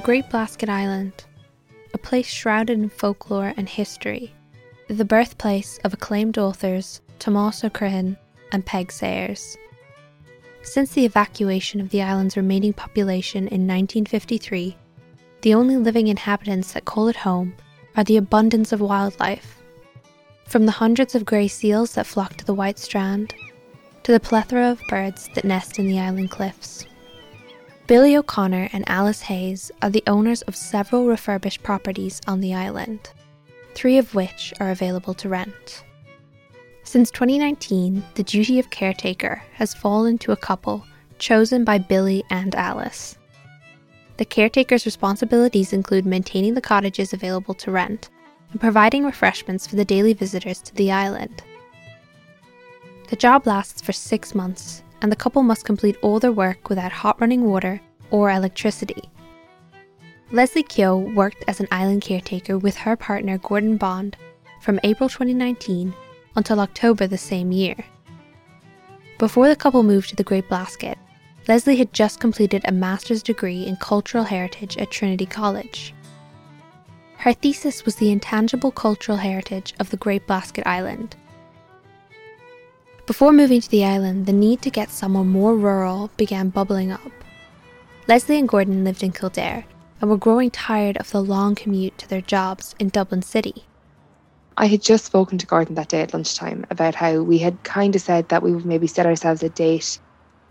The Great Blasket Island, a place shrouded in folklore and history, the birthplace of acclaimed authors Tomás Ó and Peig Sayers. Since the evacuation of the island's remaining population in 1953, the only living inhabitants that call it home are the abundance of wildlife. From the hundreds of grey seals that flock to the white strand, to the plethora of birds that nest in the island cliffs. Billy O'Connor and Alice Hayes are the owners of several refurbished properties on the island, three of which are available to rent. Since 2019, the duty of caretaker has fallen to a couple chosen by Billy and Alice. The caretaker's responsibilities include maintaining the cottages available to rent and providing refreshments for the daily visitors to the island. The job lasts for six months, and the couple must complete all their work without hot running water or electricity. Leslie Keogh worked as an island caretaker with her partner Gordon Bond from April 2019 until October the same year. Before the couple moved to the Great Blasket, Leslie had just completed a master's degree in cultural heritage at Trinity College. Her thesis was the intangible cultural heritage of the Great Blasket Island. Before moving to the island, the need to get somewhere more rural began bubbling up. Leslie and Gordon lived in Kildare and were growing tired of the long commute to their jobs in Dublin City. I had just spoken to Gordon that day at lunchtime about how we had kind of said that we would maybe set ourselves a date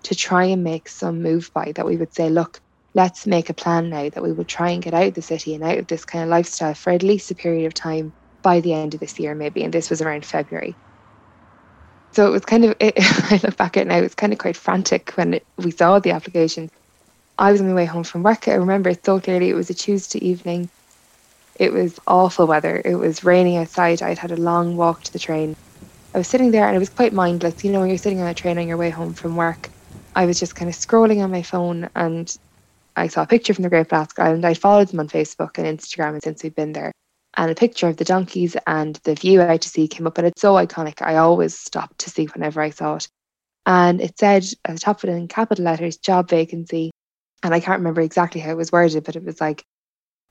to try and make some move by, that we would say, look, let's make a plan now that we would try and get out of the city and out of this kind of lifestyle for at least a period of time by the end of this year, maybe. And this was around February. So it was kind of, it, I look back at it now, it's kind of quite frantic when it, we saw the application. I was on my way home from work. I remember it so clearly. It was a Tuesday evening. It was awful weather. It was raining outside. I'd had a long walk to the train. I was sitting there and it was quite mindless. You know, when you're sitting on a train on your way home from work, I was just kind of scrolling on my phone and I saw a picture from the Great Blasket Island. I followed them on Facebook and Instagram since we've been there. And a picture of the donkeys and the view out to sea came up, and it's so iconic. I always stopped to see whenever I saw it. And it said at the top of it in capital letters, job vacancy. And I can't remember exactly how it was worded, but it was like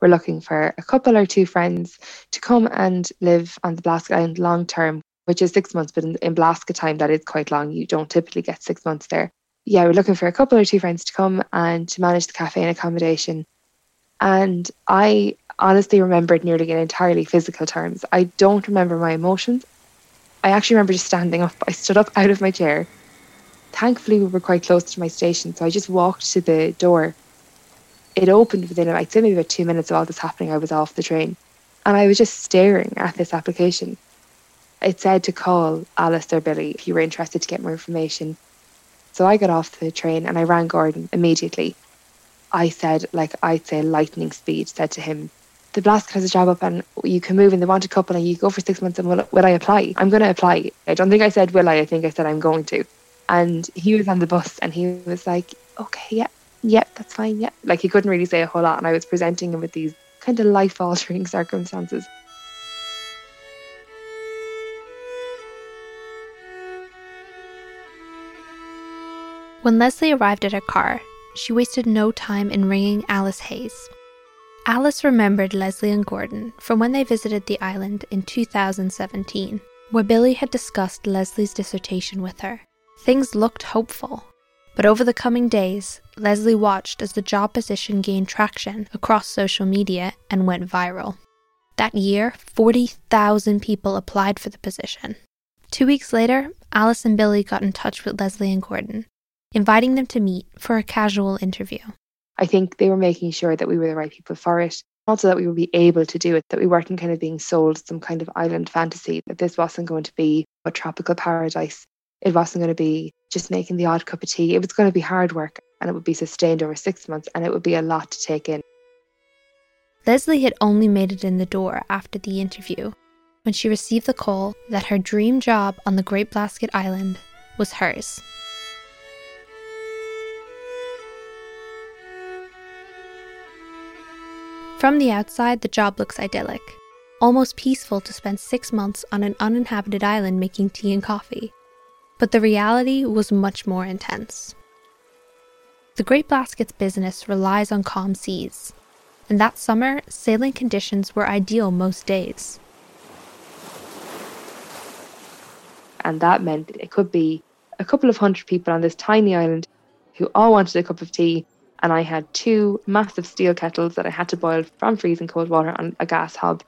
we're looking for a couple or two friends to come and live on the Blasket Island long term, which is six months, but in, in Blasket time, that is quite long. You don't typically get six months there. Yeah, we're looking for a couple or two friends to come and to manage the cafe and accommodation. And I honestly remember it nearly in entirely physical terms. I don't remember my emotions. I actually remember just standing up. I stood up out of my chair. Thankfully, we were quite close to my station, so I just walked to the door it opened within, I'd say maybe about two minutes of all this happening. I was off the train and I was just staring at this application. It said to call Alice or Billy if you were interested to get more information. So I got off the train and I rang Gordon immediately. I said, like I'd say lightning speed, said to him, the Blasket has a job up and you can move and they want a couple and you go for six months and will, will I apply? I'm going to apply. I don't think I said will I, I think I said I'm going to. And he was on the bus and he was like, okay, yeah, yep, that's fine, yep. Like he couldn't really say a whole lot, and I was presenting him with these kind of life altering circumstances. When Leslie arrived at her car, she wasted no time in ringing Alice Hayes. Alice remembered Leslie and Gordon from when they visited the island in 2017, where Billy had discussed Leslie's dissertation with her. Things looked hopeful, but over the coming days, Leslie watched as the job position gained traction across social media and went viral. That year, 40,000 people applied for the position. Two weeks later, Alice and Billy got in touch with Leslie and Gordon, inviting them to meet for a casual interview. I think they were making sure that we were the right people for it. Also, that we would be able to do it, that we weren't kind of being sold some kind of island fantasy, that this wasn't going to be a tropical paradise. It wasn't going to be just making the odd cup of tea. It was going to be hard work and it would be sustained over six months and it would be a lot to take in. Leslie had only made it in the door after the interview when she received the call that her dream job on the Great Blasket Island was hers. From the outside, the job looks idyllic, almost peaceful to spend six months on an uninhabited island making tea and coffee but the reality was much more intense. The Great Blasket's business relies on calm seas. and that summer, sailing conditions were ideal most days. And that meant it could be a couple of hundred people on this tiny island who all wanted a cup of tea. And I had two massive steel kettles that I had to boil from freezing cold water on a gas hob.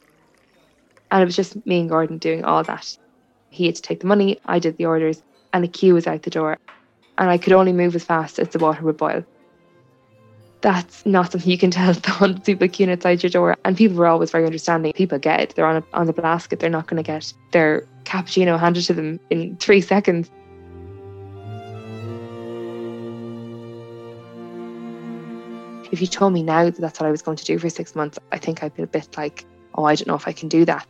And it was just me and Gordon doing all that. He had to take the money, I did the orders, and the queue was out the door. And I could only move as fast as the water would boil. That's not something you can tell the hundred people queuing outside your door. And people were always very understanding. People get it. They're on a, on the Blasket. They're not going to get their cappuccino handed to them in three seconds. If you told me now that that's what I was going to do for six months, I think I'd be a bit like, oh, I don't know if I can do that.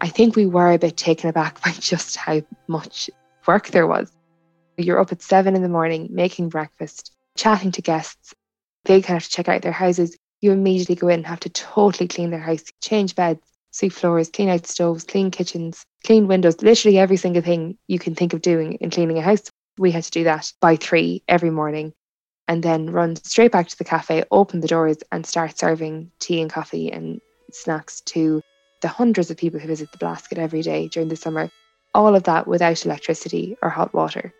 I think we were a bit taken aback by just how much work there was. You're up at seven in the morning making breakfast, chatting to guests. They kind of have to check out their houses. You immediately go in and have to totally clean their house, change beds, sweep floors, clean out stoves, clean kitchens, clean windows, literally every single thing you can think of doing in cleaning a house. We had to do that by three every morning and then run straight back to the cafe, open the doors, and start serving tea and coffee and snacks to the hundreds of people who visit the Blasket every day during the summer. All of that without electricity or hot water.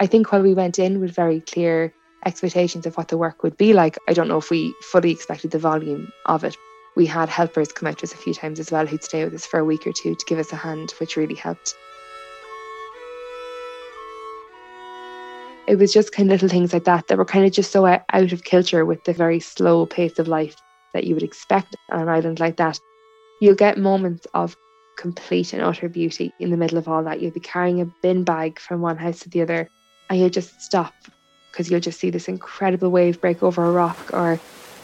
I think while we went in with very clear expectations of what the work would be like, I don't know if we fully expected the volume of it. We had helpers come out to us a few times as well who'd stay with us for a week or two to give us a hand, which really helped. It was just kind of little things like that that were kind of just so out of kilter with the very slow pace of life that you would expect on an island like that. You'll get moments of complete and utter beauty in the middle of all that. You'll be carrying a bin bag from one house to the other, and you'll just stop because you'll just see this incredible wave break over a rock, or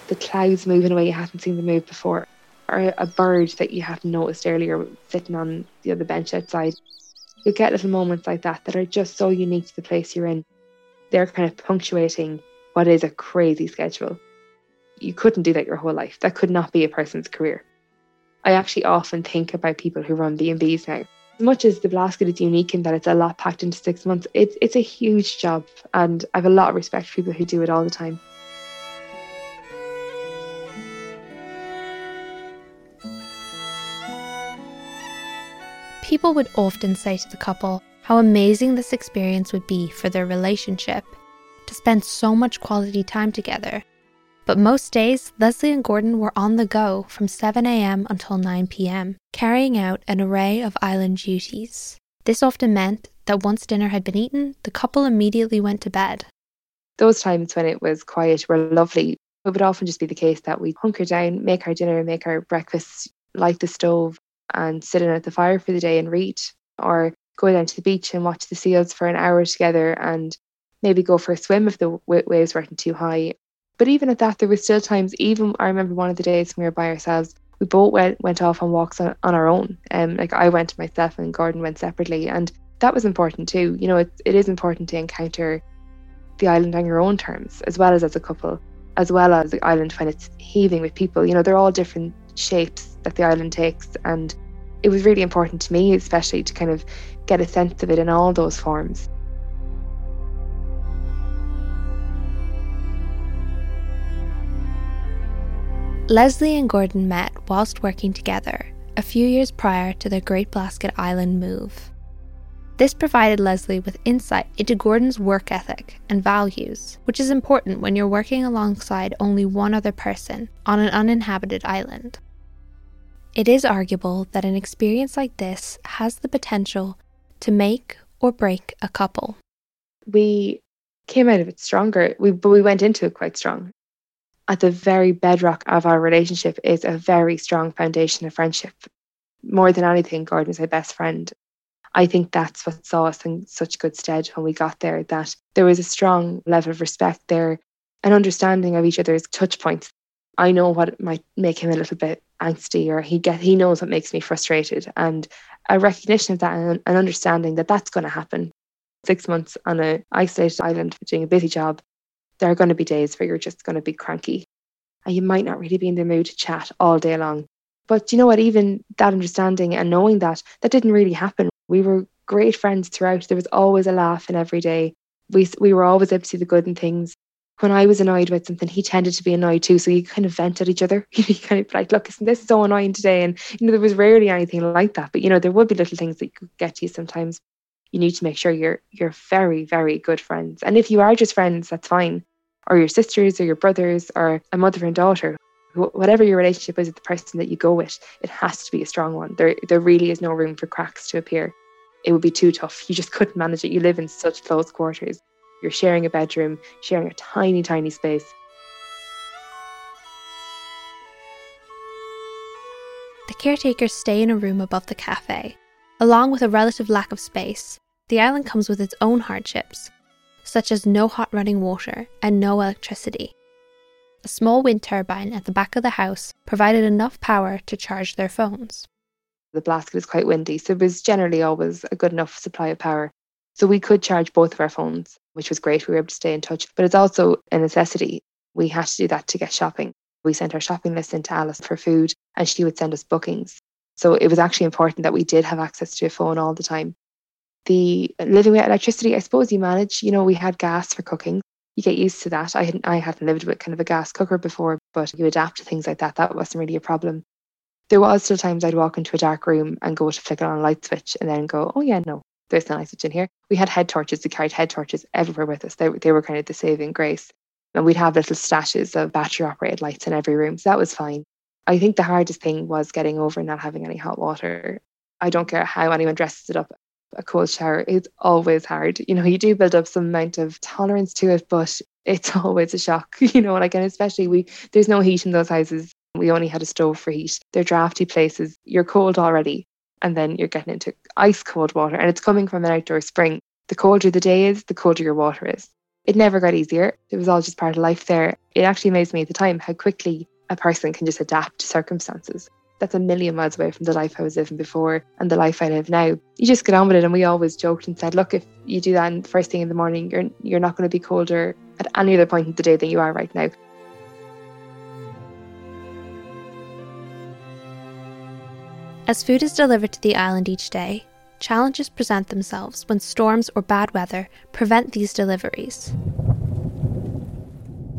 the clouds moving away you hadn't seen them move before, or a bird that you hadn't noticed earlier sitting on the other bench outside. You'll get little moments like that that are just so unique to the place you're in they're kind of punctuating what is a crazy schedule. You couldn't do that your whole life. That could not be a person's career. I actually often think about people who run B&Bs now. As much as the Blasket is unique in that it's a lot packed into six months, it's, it's a huge job and I have a lot of respect for people who do it all the time. People would often say to the couple, how amazing this experience would be for their relationship to spend so much quality time together. But most days, Leslie and Gordon were on the go from 7am until 9pm, carrying out an array of island duties. This often meant that once dinner had been eaten, the couple immediately went to bed. Those times when it was quiet were lovely. It would often just be the case that we hunker down, make our dinner, make our breakfast, light the stove, and sit in at the fire for the day and read. Or go down to the beach and watch the seals for an hour together and maybe go for a swim if the waves weren't too high. But even at that, there were still times, even I remember one of the days when we were by ourselves, we both went, went off on walks on, on our own. Um, like I went myself and Gordon went separately. And that was important too. You know, it, it is important to encounter the island on your own terms, as well as as a couple, as well as the island when it's heaving with people. You know, they're all different shapes that the island takes. And it was really important to me, especially to kind of get a sense of it in all those forms. Leslie and Gordon met whilst working together a few years prior to their Great Blasket Island move. This provided Leslie with insight into Gordon's work ethic and values, which is important when you're working alongside only one other person on an uninhabited island. It is arguable that an experience like this has the potential to make or break a couple? We came out of it stronger, we, but we went into it quite strong. At the very bedrock of our relationship is a very strong foundation of friendship. More than anything, Gordon is my best friend. I think that's what saw us in such good stead when we got there, that there was a strong level of respect there, an understanding of each other's touch points. I know what might make him a little bit angsty or he get he knows what makes me frustrated and a recognition of that and an understanding that that's going to happen. Six months on an isolated island doing a busy job, there are going to be days where you're just going to be cranky and you might not really be in the mood to chat all day long. But you know what? Even that understanding and knowing that, that didn't really happen. We were great friends throughout. There was always a laugh in every day. We, we were always able to see the good in things. When I was annoyed about something, he tended to be annoyed too. So you kind of vent at each other. You kind of like, look, isn't this so annoying today? And you know, there was rarely anything like that. But you know, there would be little things that could get to you sometimes. You need to make sure you're you're very, very good friends. And if you are just friends, that's fine. Or your sisters or your brothers or a mother and daughter. Whatever your relationship is with the person that you go with, it has to be a strong one. There there really is no room for cracks to appear. It would be too tough. You just couldn't manage it. You live in such close quarters. You're sharing a bedroom, sharing a tiny, tiny space. The caretakers stay in a room above the cafe. Along with a relative lack of space, the island comes with its own hardships, such as no hot running water and no electricity. A small wind turbine at the back of the house provided enough power to charge their phones. The Blasket is quite windy, so there was generally always a good enough supply of power. So we could charge both of our phones which was great. We were able to stay in touch, but it's also a necessity. We had to do that to get shopping. We sent our shopping list into Alice for food, and she would send us bookings. So it was actually important that we did have access to a phone all the time. The living with electricity, I suppose you manage. You know, we had gas for cooking. You get used to that. I hadn't, I hadn't lived with kind of a gas cooker before, but you adapt to things like that. That wasn't really a problem. There was still times I'd walk into a dark room and go to flick on a light switch and then go, oh yeah, no, there's no oxygen here. We had head torches. We carried head torches everywhere with us. They, they were kind of the saving grace. And we'd have little stashes of battery operated lights in every room. So that was fine. I think the hardest thing was getting over not having any hot water. I don't care how anyone dresses it up. A cold shower is always hard. You know, you do build up some amount of tolerance to it, but it's always a shock. You know, like and especially we there's no heat in those houses. We only had a stove for heat. They're drafty places. You're cold already and then you're getting into ice cold water and it's coming from an outdoor spring. The colder the day is, the colder your water is. It never got easier. It was all just part of life there. It actually amazed me at the time how quickly a person can just adapt to circumstances. That's a million miles away from the life I was living before and the life I live now. You just get on with it. And we always joked and said, look, if you do that first thing in the morning, you're you're not going to be colder at any other point in the day than you are right now. As food is delivered to the island each day, challenges present themselves when storms or bad weather prevent these deliveries.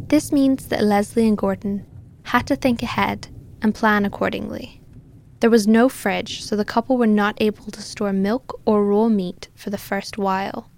This means that Leslie and Gordon had to think ahead and plan accordingly. There was no fridge, so the couple were not able to store milk or raw meat for the first while.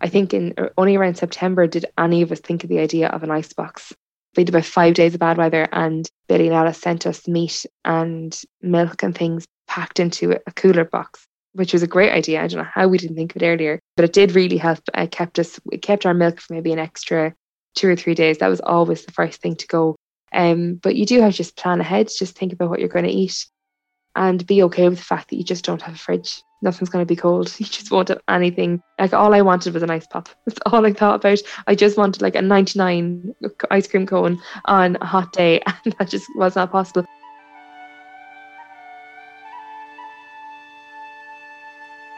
I think in uh, only around September did any of us think of the idea of an ice box we had about five days of bad weather, and Billy and Alice sent us meat and milk and things packed into a cooler box, which was a great idea. I don't know how we didn't think of it earlier, but it did really help. It kept us, it kept our milk for maybe an extra two or three days. That was always the first thing to go. Um, but you do have to just plan ahead, just think about what you're going to eat, and be okay with the fact that you just don't have a fridge nothing's going to be cold. You just want anything. Like all I wanted was an ice pop. That's all I thought about. I just wanted like a 99 ice cream cone on a hot day, and that just was not possible.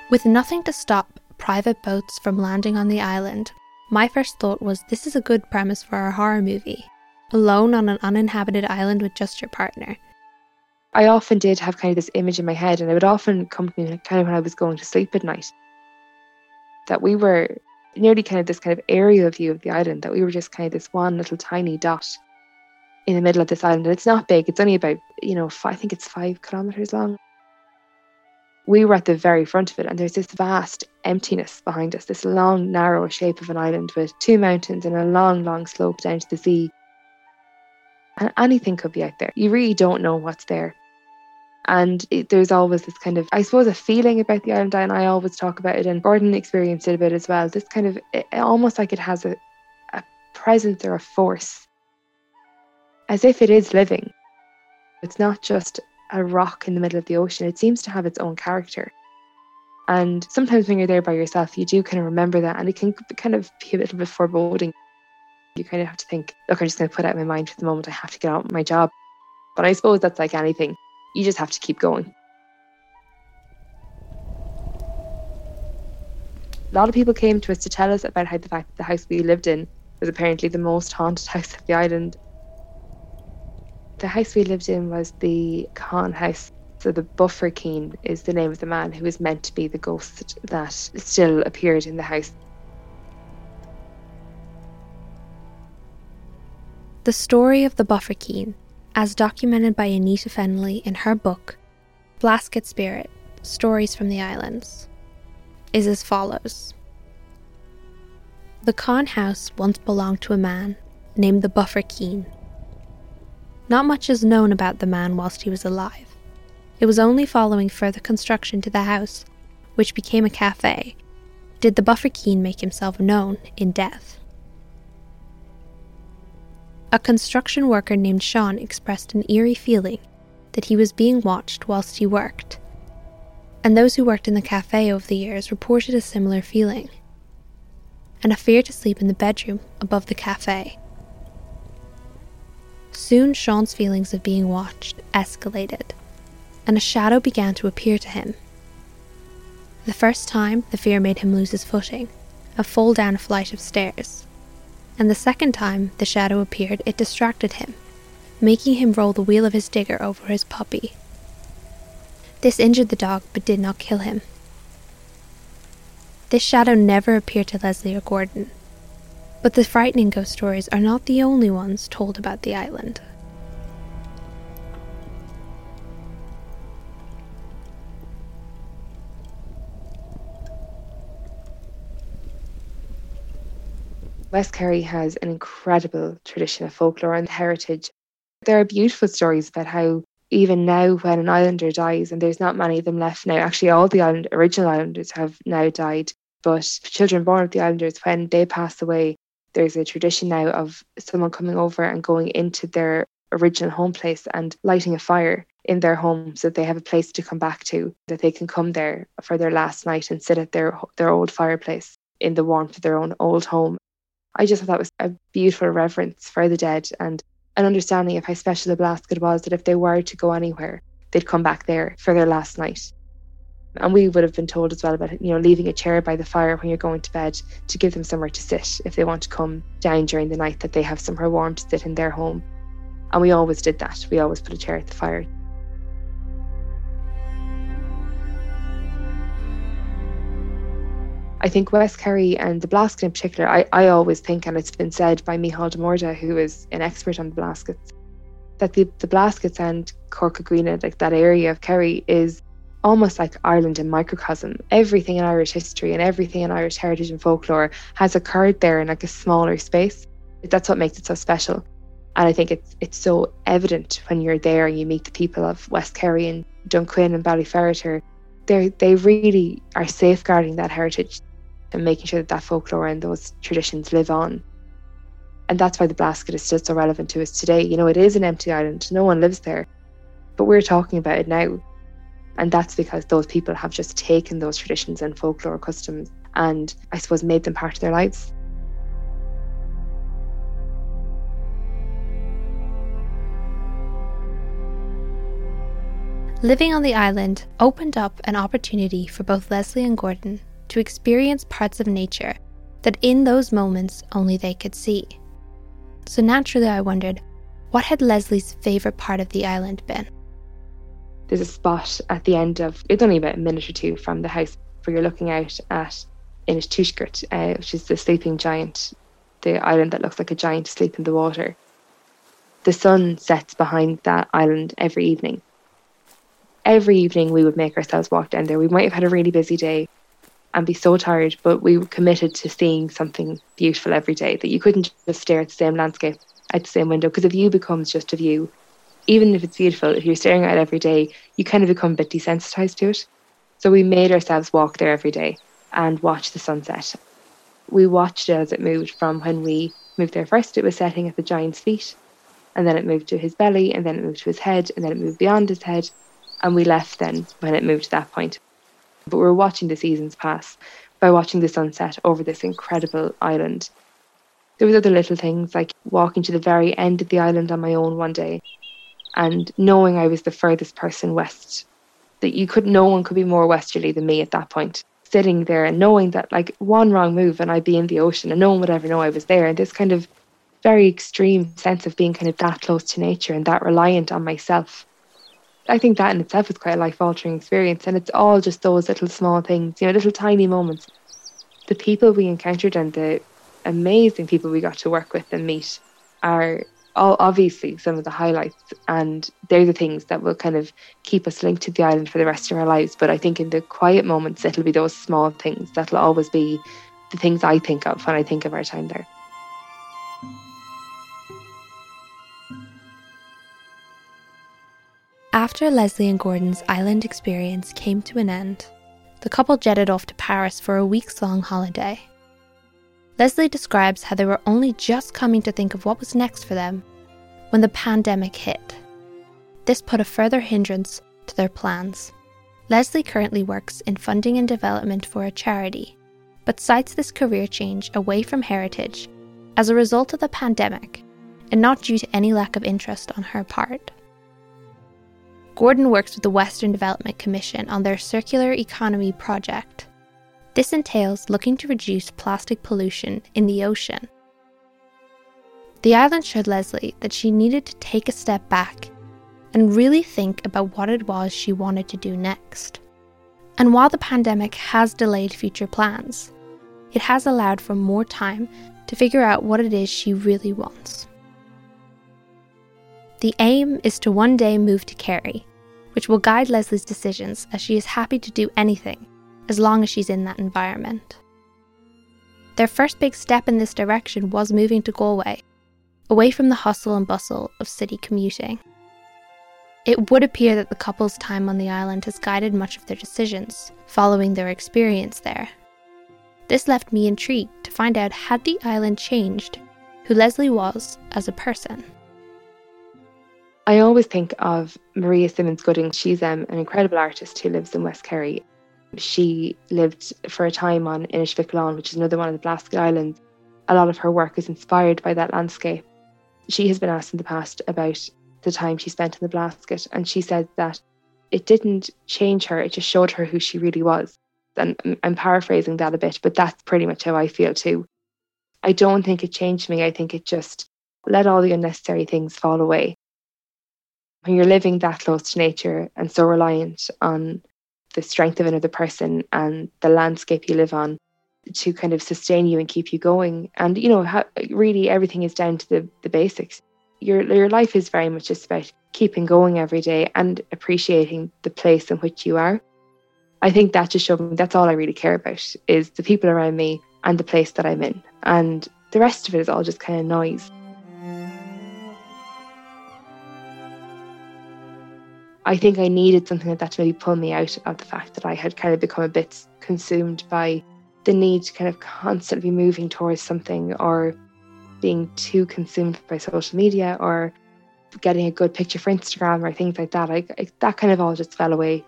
With nothing to stop private boats from landing on the island, my first thought was this is a good premise for a horror movie. Alone on an uninhabited island with just your partner. I often did have kind of this image in my head, and it would often come to me kind of when I was going to sleep at night. That we were nearly kind of this kind of aerial view of the island, that we were just kind of this one little tiny dot in the middle of this island. And it's not big, it's only about, you know, five, I think it's five kilometres long. We were at the very front of it, and there's this vast emptiness behind us, this long, narrow shape of an island with two mountains and a long, long slope down to the sea. And anything could be out there. You really don't know what's there. And it, there's always this kind of, I suppose, a feeling about the island, and I always talk about it, and Gordon experienced it a bit as well. This kind of, it, almost like it has a, a presence or a force, as if it is living. It's not just a rock in the middle of the ocean, it seems to have its own character. And sometimes when you're there by yourself, you do kind of remember that, and it can kind of be a little bit foreboding. You kind of have to think, look, I'm just going to put out my mind for the moment. I have to get with my job. But I suppose that's like anything you just have to keep going. A lot of people came to us to tell us about how the fact that the house we lived in was apparently the most haunted house of the island. The house we lived in was the Con house. So the Bofferkeen is the name of the man who was meant to be the ghost that still appeared in the house. The story of the Bofferkeen, as documented by Anita Fenley in her book, Blasket Spirit Stories from the Islands, is as follows The Con House once belonged to a man named the Bofferkeen. Not much is known about the man whilst he was alive. It was only following further construction to the house, which became a cafe, did the Bofferkeen make himself known in death. A construction worker named Sean expressed an eerie feeling that he was being watched whilst he worked, and those who worked in the cafe over the years reported a similar feeling, and a fear to sleep in the bedroom above the cafe. Soon Sean's feelings of being watched escalated, and a shadow began to appear to him. The first time, the fear made him lose his footing and fall down a flight of stairs and the second time the shadow appeared, it distracted him, making him roll the wheel of his digger over his puppy. This injured the dog but did not kill him. This shadow never appeared to Leslie or Gordon, but the frightening ghost stories are not the only ones told about the island. West Kerry has an incredible tradition of folklore and heritage. There are beautiful stories about how even now when an islander dies, and there's not many of them left now, actually all the island, original islanders have now died, but children born of the islanders, when they pass away, there's a tradition now of someone coming over and going into their original home place and lighting a fire in their home so that they have a place to come back to, that they can come there for their last night and sit at their their old fireplace in the warmth of their own old home I just thought that was a beautiful reverence for the dead and an understanding of how special the Blasket was that if they were to go anywhere, they'd come back there for their last night. And we would have been told as well about, you know, leaving a chair by the fire when you're going to bed to give them somewhere to sit if they want to come down during the night, that they have somewhere warm to sit in their home. And we always did that. We always put a chair at the fire I think West Kerry and the Blasket in particular, I, I always think, and it's been said by Micheál de Morda, who is an expert on the Blaskets, that the, the Blaskets and Corca Dhuibhne, like that area of Kerry, is almost like Ireland in microcosm. Everything in Irish history and everything in Irish heritage and folklore has occurred there in like a smaller space. That's what makes it so special. And I think it's it's so evident when you're there and you meet the people of West Kerry and Dunquin and Ballyferriter. They they really are safeguarding that heritage and making sure that that folklore and those traditions live on. And that's why the Blasket is still so relevant to us today. You know, it is an empty island, no one lives there, but we're talking about it now. And that's because those people have just taken those traditions and folklore customs and I suppose made them part of their lives. Living on the island opened up an opportunity for both Leslie and Gordon to experience parts of nature that in those moments only they could see. So naturally, I wondered what had Leslie's favourite part of the island been? There's a spot at the end of it's only about a minute or two from the house where you're looking out at Inishtushkert, uh, which is the sleeping giant, the island that looks like a giant asleep in the water. The sun sets behind that island every evening. Every evening, we would make ourselves walk down there. We might have had a really busy day, and be so tired, but we were committed to seeing something beautiful every day that you couldn't just stare at the same landscape at the same window because a view becomes just a view. Even if it's beautiful, if you're staring at it every day, you kind of become a bit desensitized to it. So we made ourselves walk there every day and watch the sunset. We watched it as it moved from when we moved there first, it was setting at the giant's feet, and then it moved to his belly, and then it moved to his head, and then it moved beyond his head, and we left then when it moved to that point. But we're watching the seasons pass by watching the sunset over this incredible island. There was other little things like walking to the very end of the island on my own one day and knowing I was the furthest person west. That you could no one could be more westerly than me at that point. Sitting there and knowing that like one wrong move and I'd be in the ocean and no one would ever know I was there. And this kind of very extreme sense of being kind of that close to nature and that reliant on myself I think that in itself is quite a life altering experience. And it's all just those little small things, you know, little tiny moments. The people we encountered and the amazing people we got to work with and meet are all obviously some of the highlights and they're the things that will kind of keep us linked to the island for the rest of our lives but i think in the quiet moments it'll be those small things that'll always be the things i think of when i think of our time there After Leslie and Gordon's island experience came to an end, the couple jetted off to Paris for a weeks long holiday. Leslie describes how they were only just coming to think of what was next for them when the pandemic hit. This put a further hindrance to their plans. Leslie currently works in funding and development for a charity, but cites this career change away from heritage as a result of the pandemic and not due to any lack of interest on her part. Gordon works with the Western Development Commission on their circular economy project. This entails looking to reduce plastic pollution in the ocean. The island showed Leslie that she needed to take a step back and really think about what it was she wanted to do next. And while the pandemic has delayed future plans, it has allowed for more time to figure out what it is she really wants. The aim is to one day move to Kerry, which will guide Leslie's decisions as she is happy to do anything as long as she's in that environment. Their first big step in this direction was moving to Galway, away from the hustle and bustle of city commuting. It would appear that the couple's time on the island has guided much of their decisions following their experience there. This left me intrigued to find out had the island changed who Leslie was as a person. I always think of Maria Simonds-Gooding. She's um, an incredible artist who lives in West Kerry. She lived for a time on Inishbik which is another one of the Blasket Islands. A lot of her work is inspired by that landscape. She has been asked in the past about the time she spent in the Blasket, and she said that it didn't change her, it just showed her who she really was. And I'm paraphrasing that a bit, but that's pretty much how I feel too. I don't think it changed me. I think it just let all the unnecessary things fall away when you're living that close to nature and so reliant on the strength of another person and the landscape you live on to kind of sustain you and keep you going. And you know, how, really everything is down to the, the basics. Your your life is very much just about keeping going every day and appreciating the place in which you are. I think that just showed me that's all I really care about is the people around me and the place that I'm in. And the rest of it is all just kind of noise. I think I needed something like that to maybe pull me out of the fact that I had kind of become a bit consumed by the need to kind of constantly be moving towards something or being too consumed by social media or getting a good picture for Instagram or things like that. I that kind of all just fell away.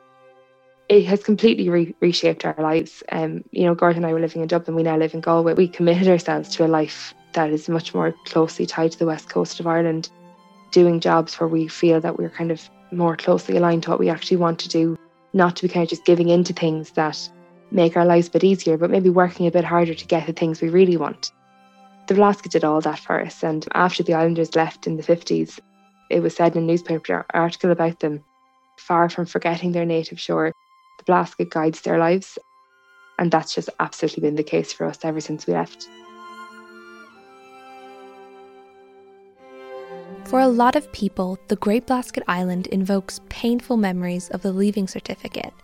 It has completely re- reshaped our lives. Um, you know, Gordon and I were living in Dublin. We now live in Galway. We committed ourselves to a life that is much more closely tied to the west coast of Ireland, doing jobs where we feel that we're kind of more closely aligned to what we actually want to do, not to be kind of just giving in to things that make our lives a bit easier, but maybe working a bit harder to get the things we really want. The Blasket did all that for us, and after the Islanders left in the 50s, it was said in a newspaper article about them far from forgetting their native shore, the Blasket guides their lives. And that's just absolutely been the case for us ever since we left. For a lot of people, the Great Blasket Island invokes painful memories of the leaving certificate,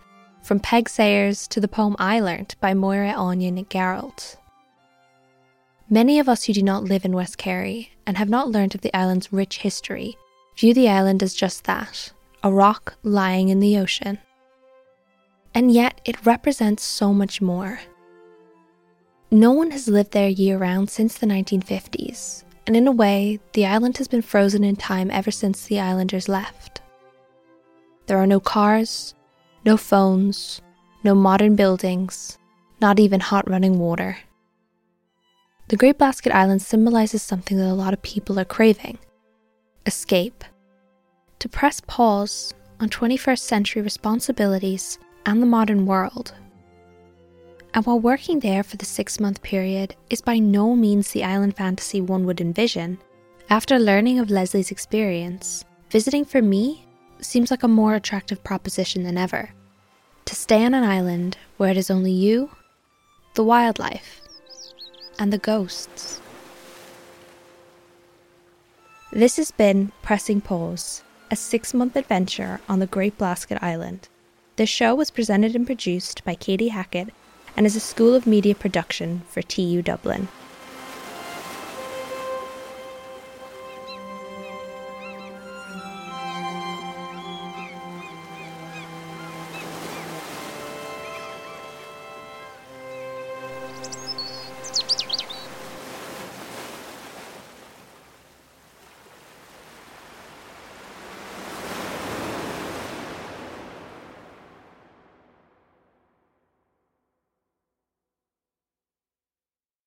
from Peig Sayers to the poem I Learnt by Moira Onion Gerald. Many of us who do not live in West Kerry and have not learnt of the island's rich history view the island as just that a rock lying in the ocean. And yet, it represents so much more. No one has lived there year round since the 1950s, and in a way, the island has been frozen in time ever since the islanders left. There are no cars, no phones, no modern buildings, not even hot running water. The Great Blasket Island symbolizes something that a lot of people are craving escape. To press pause on 21st century responsibilities and the modern world and while working there for the six month period is by no means the island fantasy one would envision, after learning of Leslie's experience, visiting for me seems like a more attractive proposition than ever. To stay on an island where it is only you, the wildlife, and the ghosts. This has been Pressing Pause, a six month adventure on the Great Blasket Island. The show was presented and produced by Katie Hackett and is a School of Media production for TU Dublin.